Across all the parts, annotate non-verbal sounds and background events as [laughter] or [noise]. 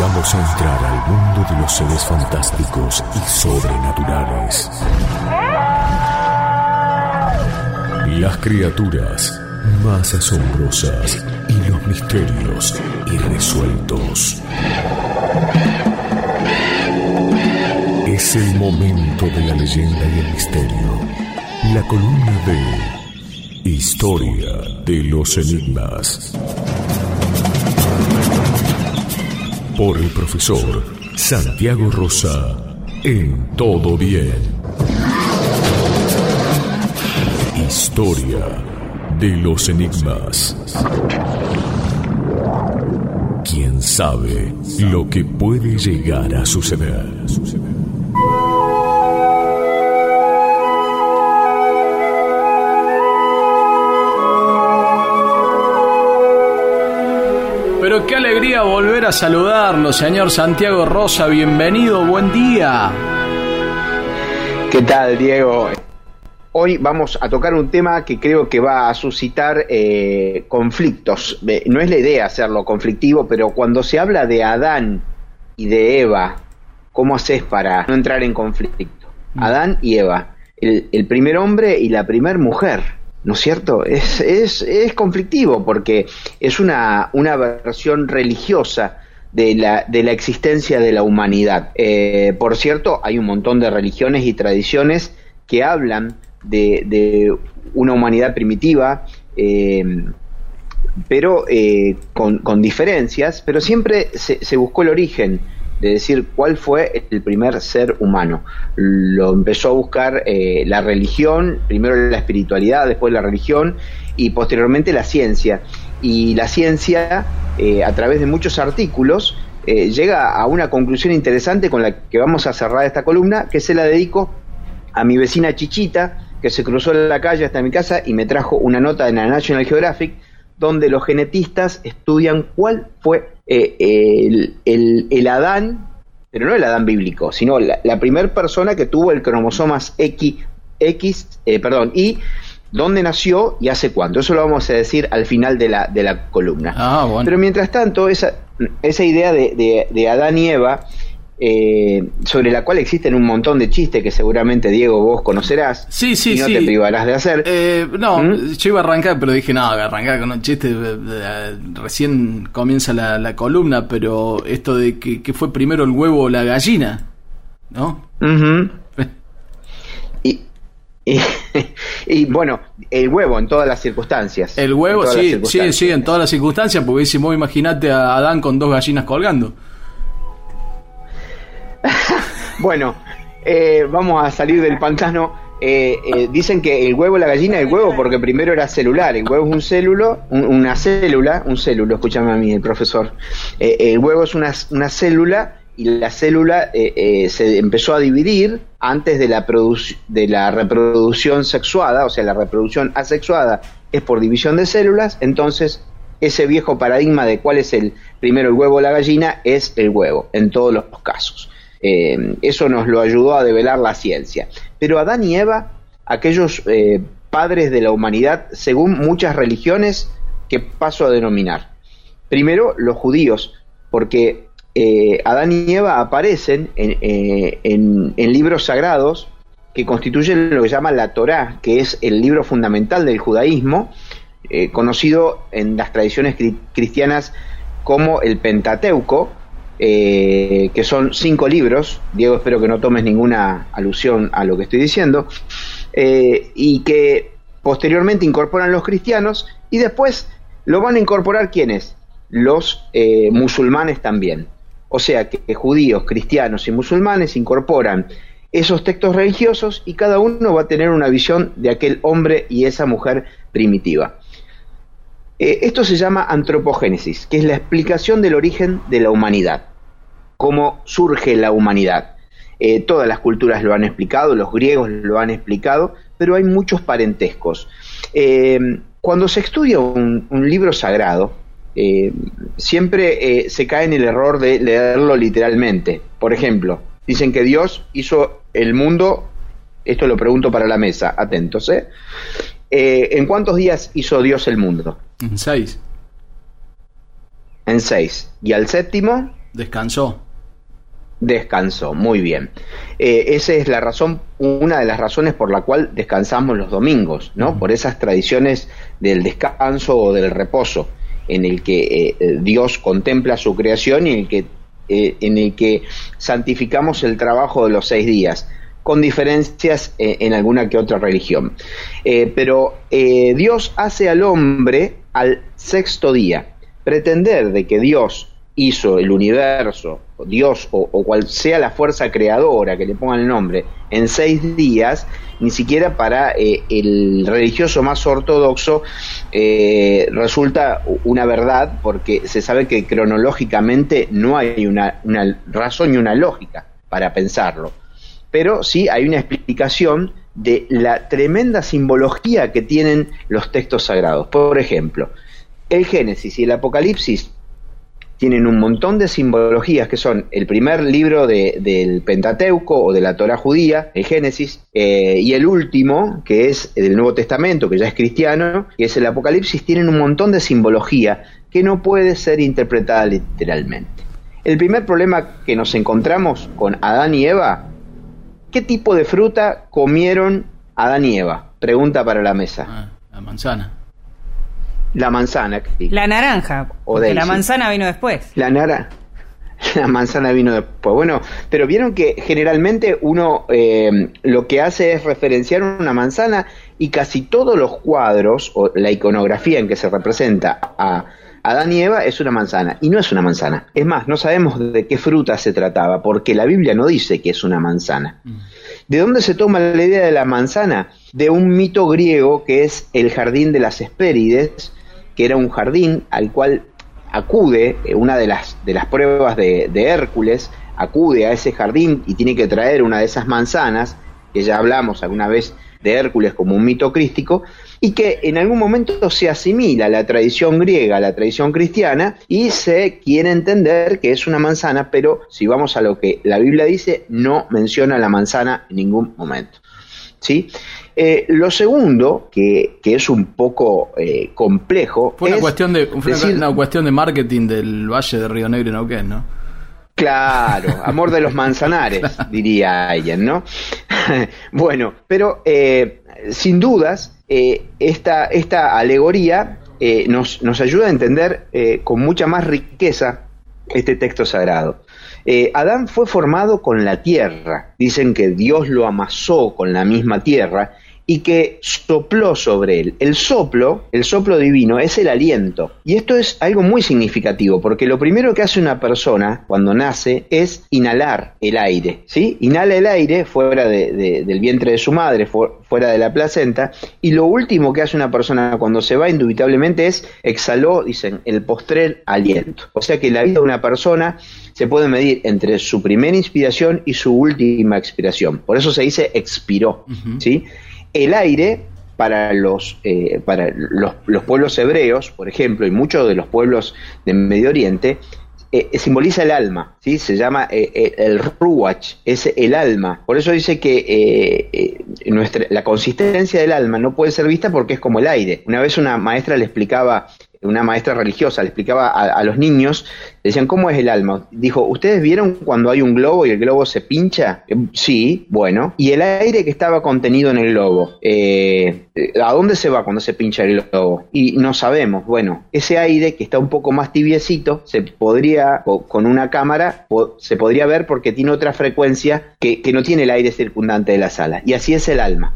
invitamos a entrar al mundo de los seres fantásticos y sobrenaturales. Las criaturas más asombrosas y los misterios irresueltos. Es el momento de la leyenda y el misterio. La columna de Historia de los Enigmas. Por el profesor Santiago Rosa en Todo Bien. Historia de los Enigmas. ¿Quién sabe lo que puede llegar a suceder? Pero qué alegría volver a saludarlo, señor Santiago Rosa. Bienvenido, buen día. ¿Qué tal, Diego? Hoy vamos a tocar un tema que creo que va a suscitar eh, conflictos. Eh, No es la idea hacerlo conflictivo, pero cuando se habla de Adán y de Eva, ¿cómo haces para no entrar en conflicto? Adán y Eva, el, el primer hombre y la primer mujer. ¿No es cierto? Es, es, es conflictivo porque es una, una versión religiosa de la, de la existencia de la humanidad. Eh, por cierto, hay un montón de religiones y tradiciones que hablan de, de una humanidad primitiva, eh, pero eh, con, con diferencias, pero siempre se, se buscó el origen de decir cuál fue el primer ser humano. Lo empezó a buscar eh, la religión, primero la espiritualidad, después la religión y posteriormente la ciencia. Y la ciencia, eh, a través de muchos artículos, eh, llega a una conclusión interesante con la que vamos a cerrar esta columna, que se la dedico a mi vecina Chichita, que se cruzó la calle hasta mi casa y me trajo una nota en la National Geographic donde los genetistas estudian cuál fue eh, el, el- el Adán, pero no el Adán bíblico, sino la, la primera persona que tuvo el cromosomas X, X eh, perdón, y dónde nació y hace cuánto. Eso lo vamos a decir al final de la, de la columna. Ah, bueno. Pero mientras tanto, esa, esa idea de, de- de Adán y Eva, eh, sobre la cual existen un montón de chistes que seguramente, Diego, vos conocerás Sí, sí, y no sí. te privarás de hacer. Eh, no, ¿Mm? yo iba a arrancar, pero dije, no, arrancar con un chiste. eh, eh, Recién comienza la, la columna, pero esto de que, que fue primero el huevo o la gallina, ¿no? Ujú. [laughs] y, y, [laughs] y, bueno, el huevo en todas las circunstancias. El huevo, sí, sí, sí, en todas las circunstancias, porque si vos imaginate a Adán con dos gallinas colgando. [laughs] Bueno, eh, vamos a salir del pantano. Eh, eh, dicen que el huevo, la gallina, el huevo, porque primero era celular. El huevo es un célulo, un- una célula, un célulo, escúchame a mí, el profesor. El huevo es una, una célula y la célula se empezó a dividir antes de la, de la reproducción sexuada, o sea, la reproducción asexuada es por división de células, entonces ese viejo paradigma de cuál es el primero el huevo o la gallina es el huevo, en todos los casos. Eh, eso nos lo ayudó a develar la ciencia. Pero Adán y Eva, aquellos eh, padres de la humanidad, según muchas religiones, que paso a denominar. Primero, los judíos, porque eh, Adán y Eva aparecen en, libros sagrados que constituyen lo que se llama la Torá, que es el libro fundamental del judaísmo, conocido en las tradiciones cri- cristianas como el Pentateuco, eh, que son cinco libros. Diego, espero que no tomes ninguna alusión a lo que estoy diciendo, eh, y que posteriormente incorporan los cristianos y después lo van a incorporar quienes? Los eh, musulmanes también. O sea que judíos, cristianos y musulmanes incorporan esos textos religiosos y cada uno va a tener una visión de aquel hombre y esa mujer primitiva. Esto se llama antropogénesis, que es la explicación del origen de la humanidad, cómo surge la humanidad. Eh, todas las culturas lo han explicado, los griegos lo han explicado, pero hay muchos parentescos. Eh, cuando se estudia un, un libro sagrado, eh, siempre se cae en el error de leerlo literalmente. Por ejemplo, dicen que Dios hizo el mundo, esto lo pregunto para la mesa, atentos, ¿En cuántos días hizo Dios el mundo? En seis. En seis. ¿Y al séptimo? Descansó. Descansó, muy bien. Eh, esa es la razón, una de las razones por la cual descansamos los domingos, ¿no? Por esas tradiciones del descanso o del reposo, en el que eh, Dios contempla su creación y en el que, eh, en el que santificamos el trabajo de los seis días con diferencias en alguna que otra religión. pero Dios hace al hombre al sexto día. Pretender de que Dios hizo el universo, Dios o, cual sea la fuerza creadora que le pongan el nombre, en seis días, ni siquiera para eh, el religioso más ortodoxo eh, resulta una verdad, porque se sabe que cronológicamente no hay una, una razón ni una lógica para pensarlo. Pero sí hay una explicación de la tremenda simbología que tienen los textos sagrados. Por ejemplo, el Génesis y el Apocalipsis tienen un montón de simbologías que son el primer libro del Pentateuco o de la Torah judía, el Génesis, eh, y el último, que es del Nuevo Testamento, que ya es cristiano, que es el Apocalipsis, tienen un montón de simbología que no puede ser interpretada literalmente. El primer problema que nos encontramos con Adán y Eva, ¿qué tipo de fruta comieron Adán y Eva? Pregunta para la mesa. Ah, la manzana. La manzana. La naranja. O la manzana vino después. La naranja. [laughs] La manzana vino después. Bueno, pero vieron que generalmente uno eh, lo que hace es referenciar una manzana y casi todos los cuadros o la iconografía en que se representa a Adán y Eva es una manzana. Y no es una manzana. Es más, no sabemos de qué fruta se trataba porque la Biblia no dice que es una manzana. Mm. ¿De dónde se toma la idea de la manzana? De un mito griego que es el jardín de las Hespérides, que era un jardín al cual acude, eh, una de las, de las pruebas de, Hércules, acude a ese jardín y tiene que traer una de esas manzanas, que ya hablamos alguna vez de Hércules como un mito crístico, y que en algún momento se asimila la tradición griega, a la tradición cristiana, y se quiere entender que es una manzana, pero si vamos a lo que la Biblia dice, no menciona la manzana en ningún momento. ¿Sí? Eh, lo segundo, que, es un poco eh, complejo. Fue, una, cuestión de, una, cuestión de marketing del Valle de Río Negro y Neuquén, ¿no? Claro, amor de los manzanares, [laughs] diría alguien, ¿no? [laughs] bueno, pero eh, sin dudas, esta, esta, alegoría nos, nos, ayuda a entender con mucha más riqueza este texto sagrado. Adán fue formado con la tierra. Dicen que Dios lo amasó con la misma tierra y que sopló sobre él. El soplo, el soplo divino, es el aliento. Y esto es algo muy significativo, porque lo primero que hace una persona cuando nace es inhalar el aire, ¿sí? Inhala el aire fuera del vientre de su madre, fuera de la placenta, y lo último que hace una persona cuando se va indubitablemente es exhaló, dicen, el postrer aliento. O sea que la vida de una persona se puede medir entre su primera inspiración y su última expiración. Por eso se dice expiró, ¿sí? El aire para los, eh, para los, pueblos hebreos, por ejemplo, y muchos de los pueblos del Medio Oriente, eh, simboliza el alma, ¿sí? se llama eh, el ruach, es el alma. Por eso dice que nuestra, la consistencia del alma no puede ser vista porque es como el aire. Una vez una maestra le explicaba una maestra religiosa le explicaba a, los niños, decían, ¿cómo es el alma? Dijo, ¿ustedes vieron cuando hay un globo y el globo se pincha? Eh, sí, bueno. ¿Y el aire que estaba contenido en el globo? Eh, ¿A dónde se va cuando se pincha el globo? Y no sabemos. Bueno, ese aire que está un poco más tibiecito, se podría, con una cámara, se podría ver porque tiene otra frecuencia que, no tiene el aire circundante de la sala. Y así es el alma.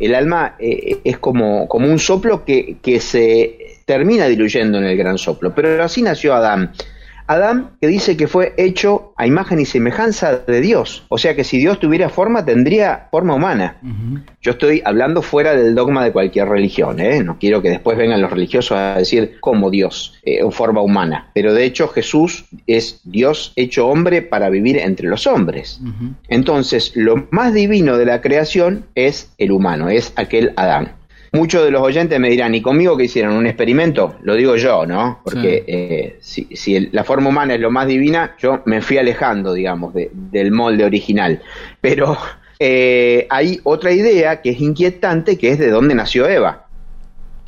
El alma eh, es como, como un soplo que, que se termina diluyendo en el gran soplo. Pero así nació Adán. Adán que dice que fue hecho a imagen y semejanza de Dios. O sea que si Dios tuviera forma, tendría forma humana. Yo estoy hablando fuera del dogma de cualquier religión. ¿eh? No quiero que después vengan los religiosos a decir como Dios, eh, en forma humana. Pero de hecho Jesús es Dios hecho hombre para vivir entre los hombres. Entonces, lo más divino de la creación es el humano, es aquel Adán. Muchos de los oyentes me dirán, ¿y conmigo que hicieron? ¿Un experimento? Lo digo yo, ¿no? Porque eh, si, la forma humana es lo más divina, yo me fui alejando, digamos, del molde original. Pero eh, hay otra idea que es inquietante, que es de dónde nació Eva.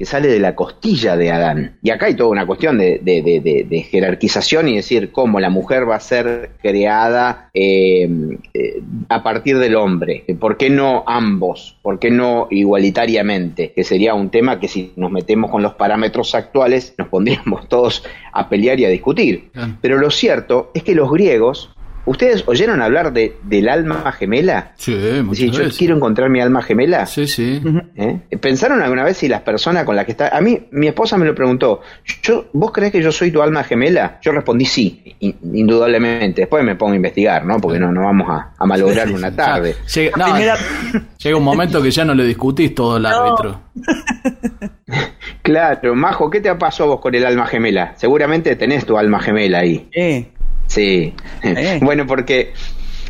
Que sale de la costilla de Adán. Y acá hay toda una cuestión de, jerarquización y decir cómo la mujer va a ser creada eh, eh, a partir del hombre. ¿Por qué no ambos? ¿Por qué no igualitariamente? Que sería un tema que si nos metemos con los parámetros actuales nos pondríamos [laughs] todos a pelear y a discutir. Pero lo cierto es que los griegos ¿Ustedes oyeron hablar de, del alma gemela? Sí, muchas Yo quiero encontrar mi alma gemela. Sí, sí. ¿Eh? ¿Pensaron alguna vez si las personas con las que está... A mí, mi esposa me lo preguntó, yo, ¿vos crees que yo soy tu alma gemela? Yo respondí sí, indudablemente. Después me pongo a investigar, ¿no? Porque no, no vamos a, malograr una tarde. llega, un momento que ya no le discutís todo el árbitro. [laughs] claro, Majo, ¿qué te pasó vos con el alma gemela? Seguramente tenés tu alma gemela ahí. Sí. Sí. Eh. [laughs] bueno, porque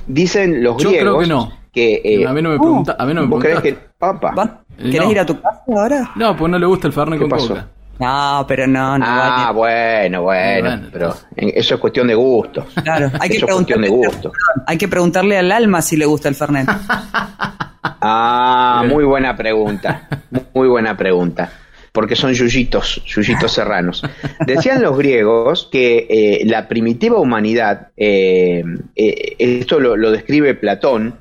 dicen los griegos. Yo creo que no. Que, eh, a mí no me pregunta. a mí no me ¿Vos crees que. Papa. Eh, ¿Querés ir a tu casa ahora? No, pues no le gusta el Fernet con pasó? coca. No, pero no, no. Ah, bueno, bueno, pero eso es cuestión de gusto. Claro, hay que, eso es cuestión de gusto. Hay que preguntarle al alma si le gusta el Fernet. [laughs] [laughs] ah, muy buena pregunta. Muy buena pregunta porque son yuyitos, yuyitos serranos. Decían los griegos que eh, la primitiva humanidad, eh, eh, esto lo, describe Platón,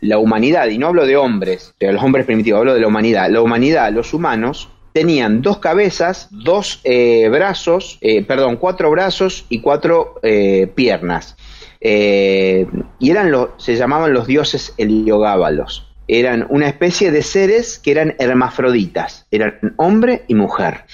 la humanidad, y no hablo de hombres, pero los hombres primitivos, hablo de la humanidad, la humanidad, los humanos, tenían dos cabezas, dos brazos, perdón, cuatro brazos y cuatro piernas. y eran los, se llamaban los dioses heliogábalos eran una especie de seres que eran hermafroditas, eran hombre y mujer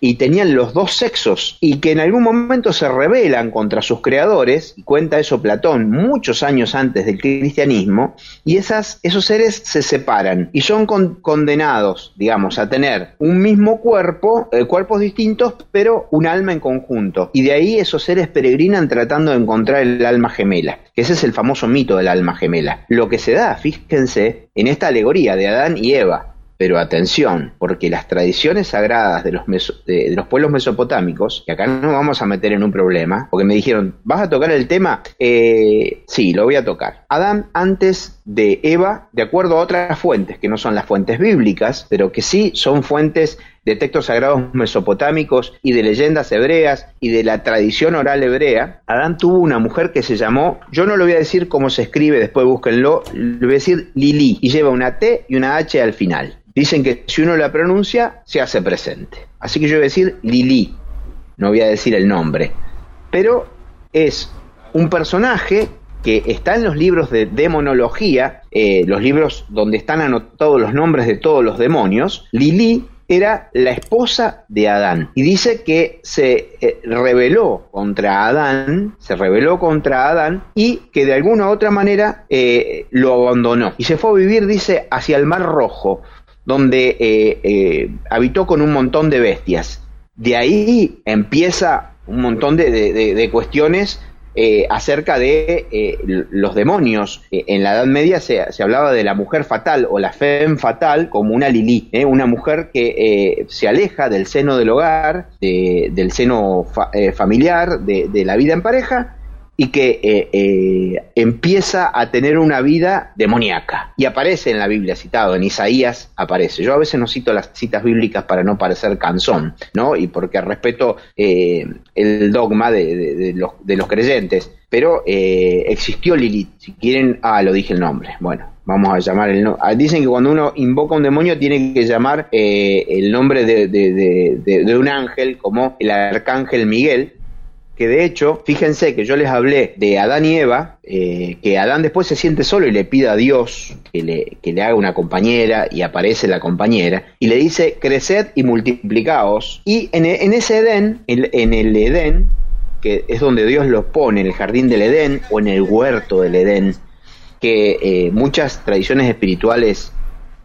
y tenían los dos sexos y que en algún momento se rebelan contra sus creadores, y cuenta eso Platón muchos años antes del cristianismo, y esas, esos seres se separan y son condenados, digamos, a tener un mismo cuerpo, eh, cuerpos distintos, pero un alma en conjunto. Y de ahí esos seres peregrinan tratando de encontrar el alma gemela. Ese es el famoso mito del alma gemela. Lo que se da, fíjense, en esta alegoría de Adán y Eva, pero atención, porque las tradiciones sagradas de los, pueblos mesopotámicos, y acá no vamos a meter en un problema, porque me dijeron, ¿vas a tocar el tema? Eh, sí, lo voy a tocar. Adán antes de Eva, de acuerdo a otras fuentes, que no son las fuentes bíblicas, pero que sí son fuentes de textos sagrados mesopotámicos y de leyendas hebreas y de la tradición oral hebrea, Adán tuvo una mujer que se llamó, yo no lo voy a decir cómo se escribe, después búsquenlo, le voy a decir Lili, y lleva una T y una H al final. Dicen que si uno la pronuncia, se hace presente. Así que yo voy a decir Lili, no voy a decir el nombre. Pero es un personaje que está en los libros de demonología, eh, los libros donde están anotados los nombres de todos los demonios. Lili era la esposa de Adán y dice que se eh, rebeló contra Adán, se rebeló contra Adán y que de alguna u otra manera eh, lo abandonó y se fue a vivir, dice, hacia el Mar Rojo, donde eh, habitó con un montón de bestias. De ahí empieza un montón de, cuestiones eh, acerca de los demonios. en la Edad Media se, hablaba de la mujer fatal o la femme fatal como una Lili, una mujer que se aleja del seno del hogar, del seno familiar, de, la vida en pareja y que eh, eh, empieza a tener una vida demoníaca. Y aparece en la Biblia citado, en Isaías aparece. Yo a veces no cito las citas bíblicas para no parecer canzón, ¿no? Y porque respeto eh, el dogma de, los, creyentes. Pero existió Lilith, si quieren, ah, lo dije el nombre. Bueno, vamos a llamar el nombre. Ah, dicen que cuando uno invoca un demonio tiene que llamar el nombre de, un ángel, como el arcángel Miguel, que de hecho, fíjense que yo les hablé de Adán y Eva, eh, que Adán después se siente solo y le pide a Dios que le, que le haga una compañera y aparece la compañera y le dice, creced y multiplicaos. Y en, ese Edén, en, el Edén, que es donde Dios los pone, en el jardín del Edén o en el huerto del Edén, que eh, muchas tradiciones espirituales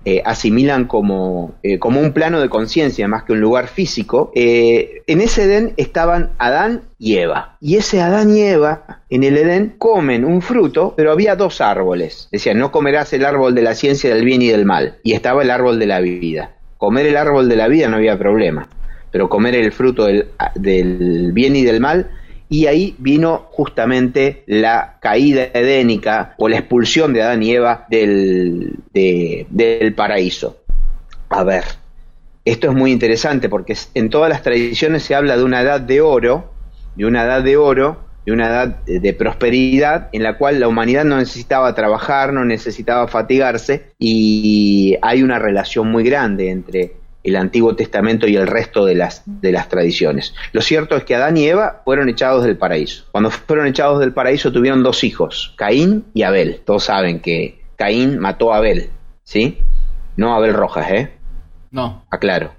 eh, asimilan como, eh, como un plano de conciencia más que un lugar físico, eh, en ese Edén estaban Adán y Eva. Y ese Adán y Eva en el Edén comen un fruto, pero había dos árboles. Decían, no comerás el árbol de la ciencia del bien y del mal. Y estaba el árbol de la vida. Comer el árbol de la vida no había problema, pero comer el fruto del, del bien y del mal y ahí vino justamente la caída edénica o la expulsión de Adán y Eva del, del paraíso. A ver, esto es muy interesante porque en todas las tradiciones se habla de una edad de oro, de una edad de oro, de una edad de prosperidad en la cual la humanidad no necesitaba trabajar, no necesitaba fatigarse y hay una relación muy grande entre el Antiguo Testamento y el resto de las, de las tradiciones. Lo cierto es que Adán y Eva fueron echados del paraíso. Cuando fueron echados del paraíso tuvieron dos hijos, Caín y Abel. Todos saben que Caín mató a Abel, ¿sí? No Abel Rojas, ¿eh? No. Aclaro.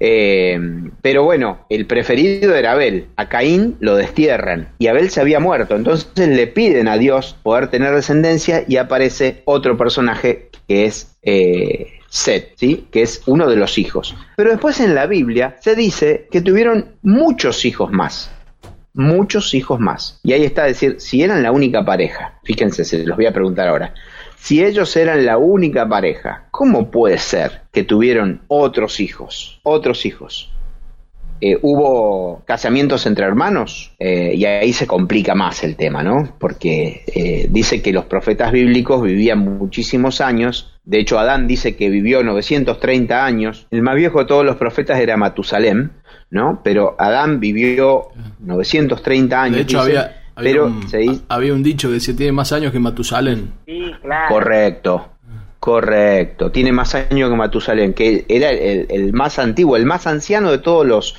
Eh, pero bueno, el preferido era Abel. A Caín lo destierran y Abel se había muerto. Entonces le piden a Dios poder tener descendencia y aparece otro personaje que es eh, Set, ¿sí? que es uno de los hijos. Pero después en la Biblia se dice que tuvieron muchos hijos más. Muchos hijos más. Y ahí está decir, si eran la única pareja, fíjense, se los voy a preguntar ahora. Si ellos eran la única pareja, ¿cómo puede ser que tuvieron otros hijos? Otros hijos. Eh, hubo casamientos entre hermanos eh, y ahí se complica más el tema, ¿no? Porque eh, dice que los profetas bíblicos vivían muchísimos años. De hecho, Adán dice que vivió 930 años. El más viejo de todos los profetas era Matusalem, ¿no? Pero Adán vivió 930 años. De hecho, había, pero un, había un dicho que se tiene más años que Matusalén. Sí, claro. Correcto. Correcto, tiene más años que Matusalén, que era el, más antiguo, el más anciano de todos los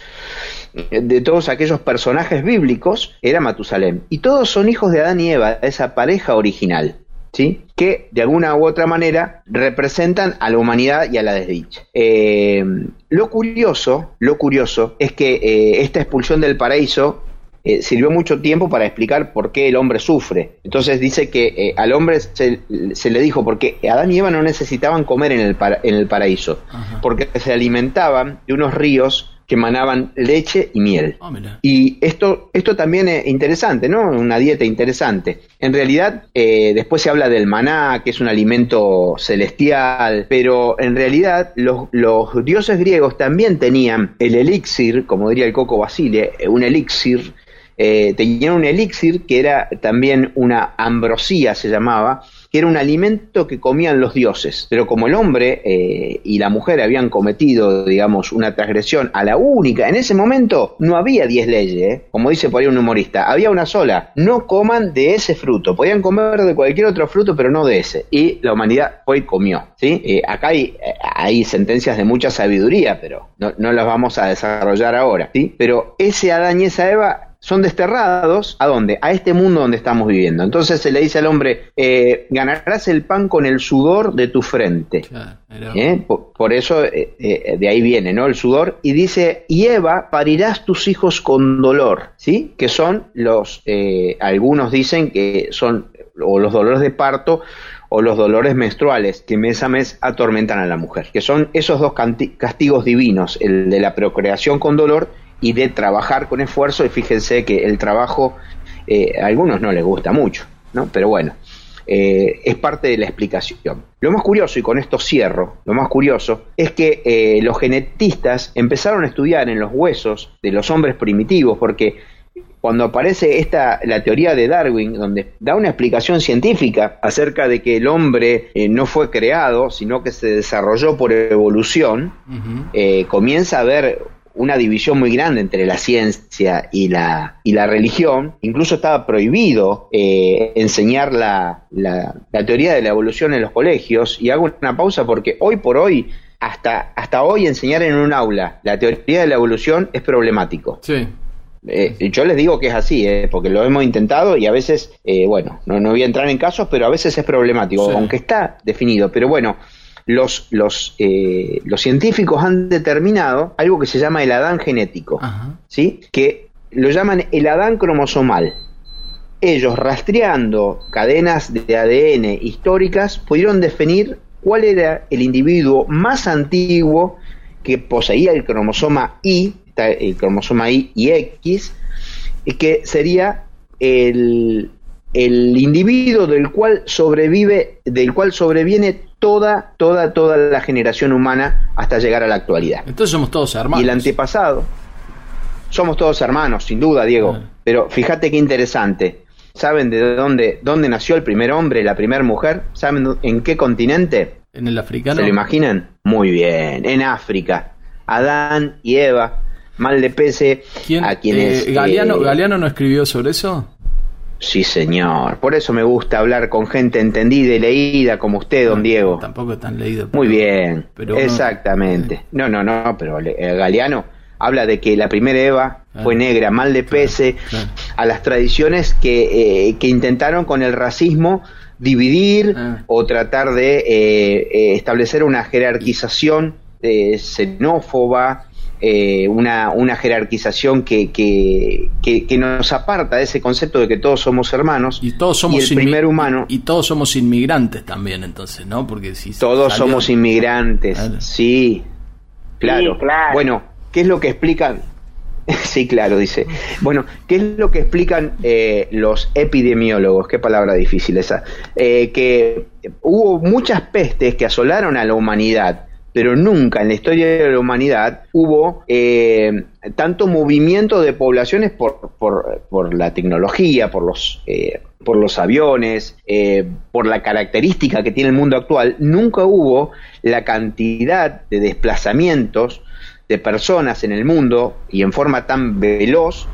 de todos aquellos personajes bíblicos era Matusalén. Y todos son hijos de Adán y Eva, esa pareja original, ¿sí? Que de alguna u otra manera representan a la humanidad y a la desdicha. Eh, lo curioso, lo curioso es que eh, esta expulsión del paraíso eh, sirvió mucho tiempo para explicar por qué el hombre sufre. Entonces dice que eh, al hombre se, le dijo, porque Adán y Eva no necesitaban comer en el, en el paraíso, porque se alimentaban de unos ríos que emanaban leche y miel. Ah, y esto, esto también es interesante, ¿no? Una dieta interesante. En realidad, eh, después se habla del maná, que es un alimento celestial, pero en realidad los, los dioses griegos también tenían el elixir, como diría el Coco Basile, un elixir eh, tenían un elixir que era también una ambrosía, se llamaba, que era un alimento que comían los dioses. Pero como el hombre eh, y la mujer habían cometido, digamos, una transgresión a la única, en ese momento no había diez leyes, ¿eh? como dice por ahí un humorista, había una sola, no coman de ese fruto, podían comer de cualquier otro fruto, pero no de ese. Y la humanidad fue y comió. ¿sí? Acá hay, hay, sentencias de mucha sabiduría, pero no, no las vamos a desarrollar ahora. ¿sí? Pero ese Adán y esa Eva son desterrados a dónde? A este mundo donde estamos viviendo. Entonces se le dice al hombre, eh, ganarás el pan con el sudor de tu frente. ¿Eh? por, eso eh, de ahí viene, ¿no? El sudor. Y dice, y Eva, parirás tus hijos con dolor, ¿sí? Que son los, algunos dicen que son o los dolores de parto o los dolores menstruales que mes a mes atormentan a la mujer, que son esos dos castigos divinos, el de la procreación con dolor y de trabajar con esfuerzo y fíjense que el trabajo eh, a algunos no les gusta mucho, ¿no? Pero bueno, eh, es parte de la explicación. Lo más curioso, y con esto cierro, lo más curioso es que eh, los genetistas empezaron a estudiar en los huesos de los hombres primitivos, porque cuando aparece esta la teoría de Darwin, donde da una explicación científica acerca de que el hombre no fue creado, sino que se desarrolló por evolución, comienza a ver una división muy grande entre la ciencia y la, y la religión. Incluso estaba prohibido eh, enseñar la, la, teoría de la evolución en los colegios. Y hago una pausa porque hoy por hoy, hasta, hasta hoy, enseñar en un aula la teoría de la evolución es problemático. Sí. Eh, yo les digo que es así, eh, porque lo hemos intentado y a veces, bueno, no, no voy a entrar en casos, pero a veces es problemático, aunque está definido. Pero bueno, los, los, eh, los científicos han determinado algo que se llama el Adán genético, ¿sí? que lo llaman el Adán cromosomal. Ellos, rastreando cadenas de ADN históricas, pudieron definir cuál era el individuo más antiguo que poseía el cromosoma Y, el cromosoma Y y X, y que sería el, el individuo del cual sobrevive, del cual sobreviene toda, toda, toda la generación humana hasta llegar a la actualidad. Entonces somos todos hermanos. Y el antepasado. Somos todos hermanos, sin duda, Diego. Ah. Pero fíjate qué interesante. ¿Saben de dónde, dónde nació el primer hombre, la primera mujer? ¿Saben en qué continente? ¿En el africano? ¿Se lo imaginan? Muy bien, en África. Adán y Eva, mal de pese ¿Quién, a quienes... eh, Galeano, eh, ¿Galeano no escribió sobre eso? Sí, señor. Por eso me gusta hablar con gente entendida y leída como usted, don Diego. Tampoco tan leído. Muy bien, pero exactamente. No, no, no, pero eh, Galeano habla de que la primera Eva Claro. fue negra, mal de pese claro. a las tradiciones que, eh, que intentaron con el racismo dividir Ah. o tratar de eh, eh, establecer una jerarquización eh, xenófoba, eh, una, una jerarquización que, que, que, que nos aparta de ese concepto de que todos somos hermanos Y todos somos y el primer humano. Y, y todos somos inmigrantes también, entonces, ¿no? Porque si Todos salió- somos inmigrantes, Claro. sí, claro. Sí, claro. Bueno, ¿qué es lo que explican? [laughs] sí, claro, dice. Bueno, ¿qué es lo que explican eh, los epidemiólogos? Qué palabra difícil esa. Eh, que hubo muchas pestes que asolaron a la humanidad, pero nunca en la historia de la humanidad hubo eh, tanto movimiento de poblaciones por, por, por la tecnología, por los, eh, por los aviones, eh, por la característica que tiene el mundo actual. Nunca hubo la cantidad de desplazamientos de personas en el mundo y en forma tan veloz,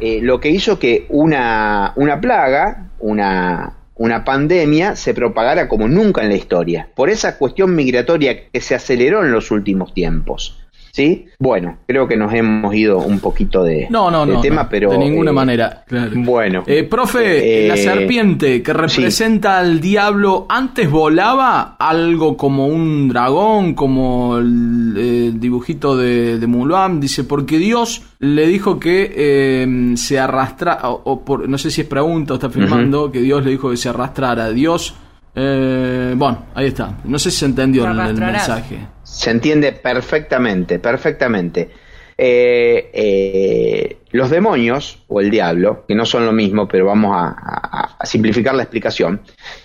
eh, lo que hizo que una, una plaga, una, una pandemia, se propagara como nunca en la historia, por esa cuestión migratoria que se aceleró en los últimos tiempos. ¿Sí? Bueno, creo que nos hemos ido un poquito de, No, no, no. tema, no, pero... de ninguna eh, manera. Claro. Bueno. Eh, profe, Eh, la serpiente que representa al diablo, ¿antes volaba algo como un dragón, como el, eh, dibujito de, de Mulan? Dice, porque Dios le dijo que eh, se arrastra, o, o por, no sé si es pregunta o está afirmando, que Dios le dijo que se arrastrara. Dios, eh, bueno, ahí está. No sé si se entendió el, mensaje. Se entiende perfectamente, perfectamente. Eh, eh, los demonios, o el diablo, que no son lo mismo, pero vamos a, a- a simplificar la explicación,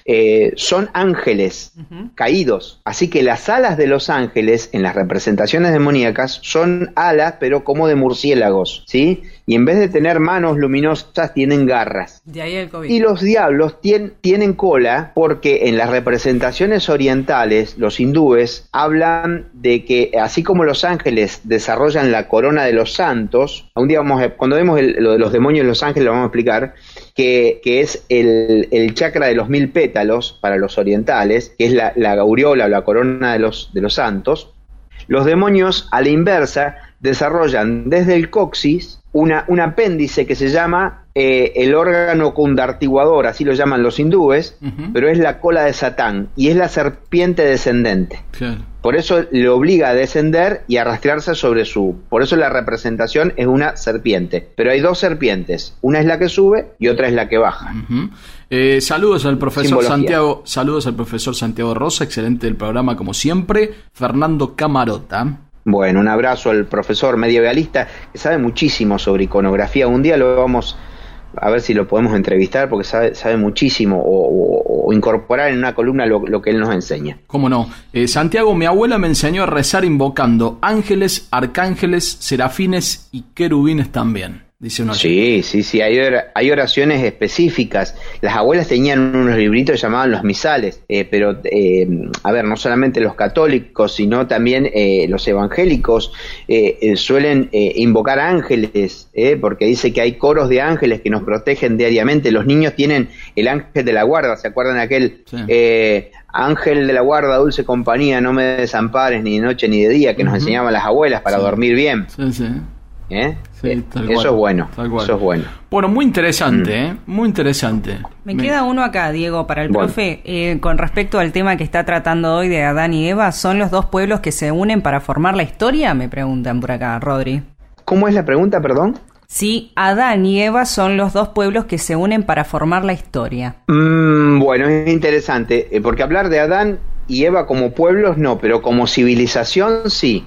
eh, son ángeles caídos. Así que las alas de los ángeles en las representaciones demoníacas son alas, pero como de murciélagos, ¿sí? Y en vez de tener manos luminosas, tienen garras. De ahí el COVID. Y los diablos tien- tienen cola porque en las representaciones orientales, los hindúes hablan de que así como los ángeles desarrollan la corona de los santos, un día vamos a- cuando vemos el- lo de los demonios y los ángeles lo vamos a explicar, que, que es el, el chakra de los mil pétalos para los orientales, que es la, la aureola o la corona de los, de los santos, los demonios, a la inversa, desarrollan desde el coxis una, un apéndice que se llama eh, el órgano condartiguador, así lo llaman los hindúes, pero es la cola de Satán y es la serpiente descendente. Claro. Por eso le obliga a descender y arrastrarse sobre su. Por eso la representación es una serpiente. Pero hay dos serpientes. Una es la que sube y otra es la que baja. Eh, saludos al profesor Simbología. Santiago, saludos al profesor Santiago Rosa, excelente el programa como siempre. Fernando Camarota. Bueno, un abrazo al profesor medievalista que sabe muchísimo sobre iconografía. Un día lo vamos a ver si lo podemos entrevistar porque sabe, sabe muchísimo o, incorporar en una columna lo, lo que él nos enseña. ¿Cómo no? Eh, Santiago, mi abuela me enseñó a rezar invocando ángeles, arcángeles, serafines y querubines también. Dice uno. Sí, sí, sí, hay, ora- hay oraciones específicas. Las abuelas tenían unos libritos llamaban los misales, eh, pero, eh, a ver, no solamente los católicos, sino también eh, los evangélicos eh, eh, suelen eh, invocar ángeles, eh, porque dice que hay coros de ángeles que nos protegen diariamente. Los niños tienen el ángel de la guarda, ¿se acuerdan aquel? Sí. eh, Ángel de la guarda, dulce compañía, no me desampares ni de noche ni de día, que nos enseñaban las abuelas para Sí. dormir bien. Sí, sí. ¿Eh? Sí, Eh, tal eso cual, es bueno, tal cual. eso es bueno. Bueno, muy interesante, Mm. ¿eh? Muy interesante. Me queda uno acá, Diego, para el Bueno. profe. Eh, con respecto al tema que está tratando hoy de Adán y Eva, ¿son los dos pueblos que se unen para formar la historia? Me preguntan por acá, Rodri. ¿Cómo es la pregunta, perdón? Sí, Adán y Eva son los dos pueblos que se unen para formar la historia. Mm, bueno, es interesante, eh, porque hablar de Adán y Eva como pueblos no, pero como civilización sí.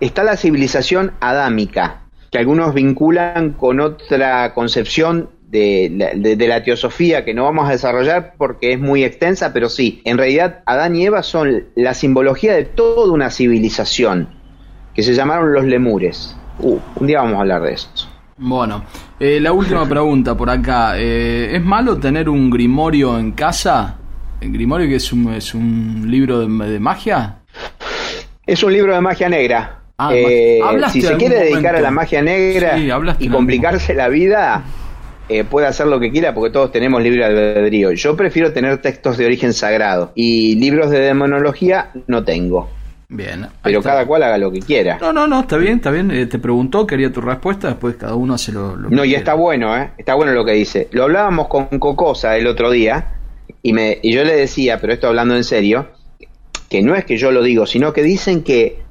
Está la civilización adámica, que algunos vinculan con otra concepción de la, de- de la teosofía que no vamos a desarrollar porque es muy extensa, pero sí, en realidad Adán y Eva son la simbología de toda una civilización, que se llamaron los lemures. Uh, un día vamos a hablar de eso. Bueno, eh, la última [laughs] pregunta por acá. Eh, ¿Es malo tener un grimorio en casa? ¿El grimorio que es un, es un libro de, de magia? Es un libro de magia negra. Ah, eh, si se quiere dedicar a la magia negra y complicarse la vida, eh, puede hacer lo que quiera porque todos tenemos libre albedrío. Yo prefiero tener textos de origen sagrado y libros de demonología no tengo. Bien. Pero cada cual haga lo que quiera. No, no, no, está bien, está bien. Eh, te preguntó, quería tu respuesta, después cada uno hace lo, lo No, y está bueno, ¿eh? Está bueno lo que dice. Lo hablábamos con Cocosa el otro día y, me, y yo le decía, pero esto hablando en serio, que no es que yo lo digo, sino que dicen que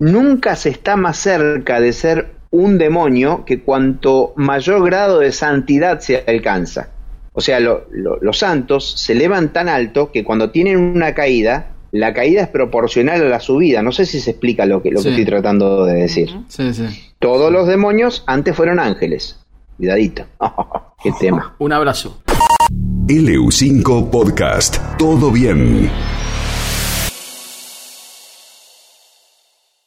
nunca se está más cerca de ser un demonio que cuanto mayor grado de santidad se alcanza. O sea, los santos se elevan tan alto que cuando tienen una caída, la caída es proporcional a la subida. No sé si se explica lo que, lo que estoy tratando de decir. Todos los demonios antes fueron ángeles. Cuidadito. [laughs] Qué tema. Un abrazo. LU5 Podcast. Todo bien.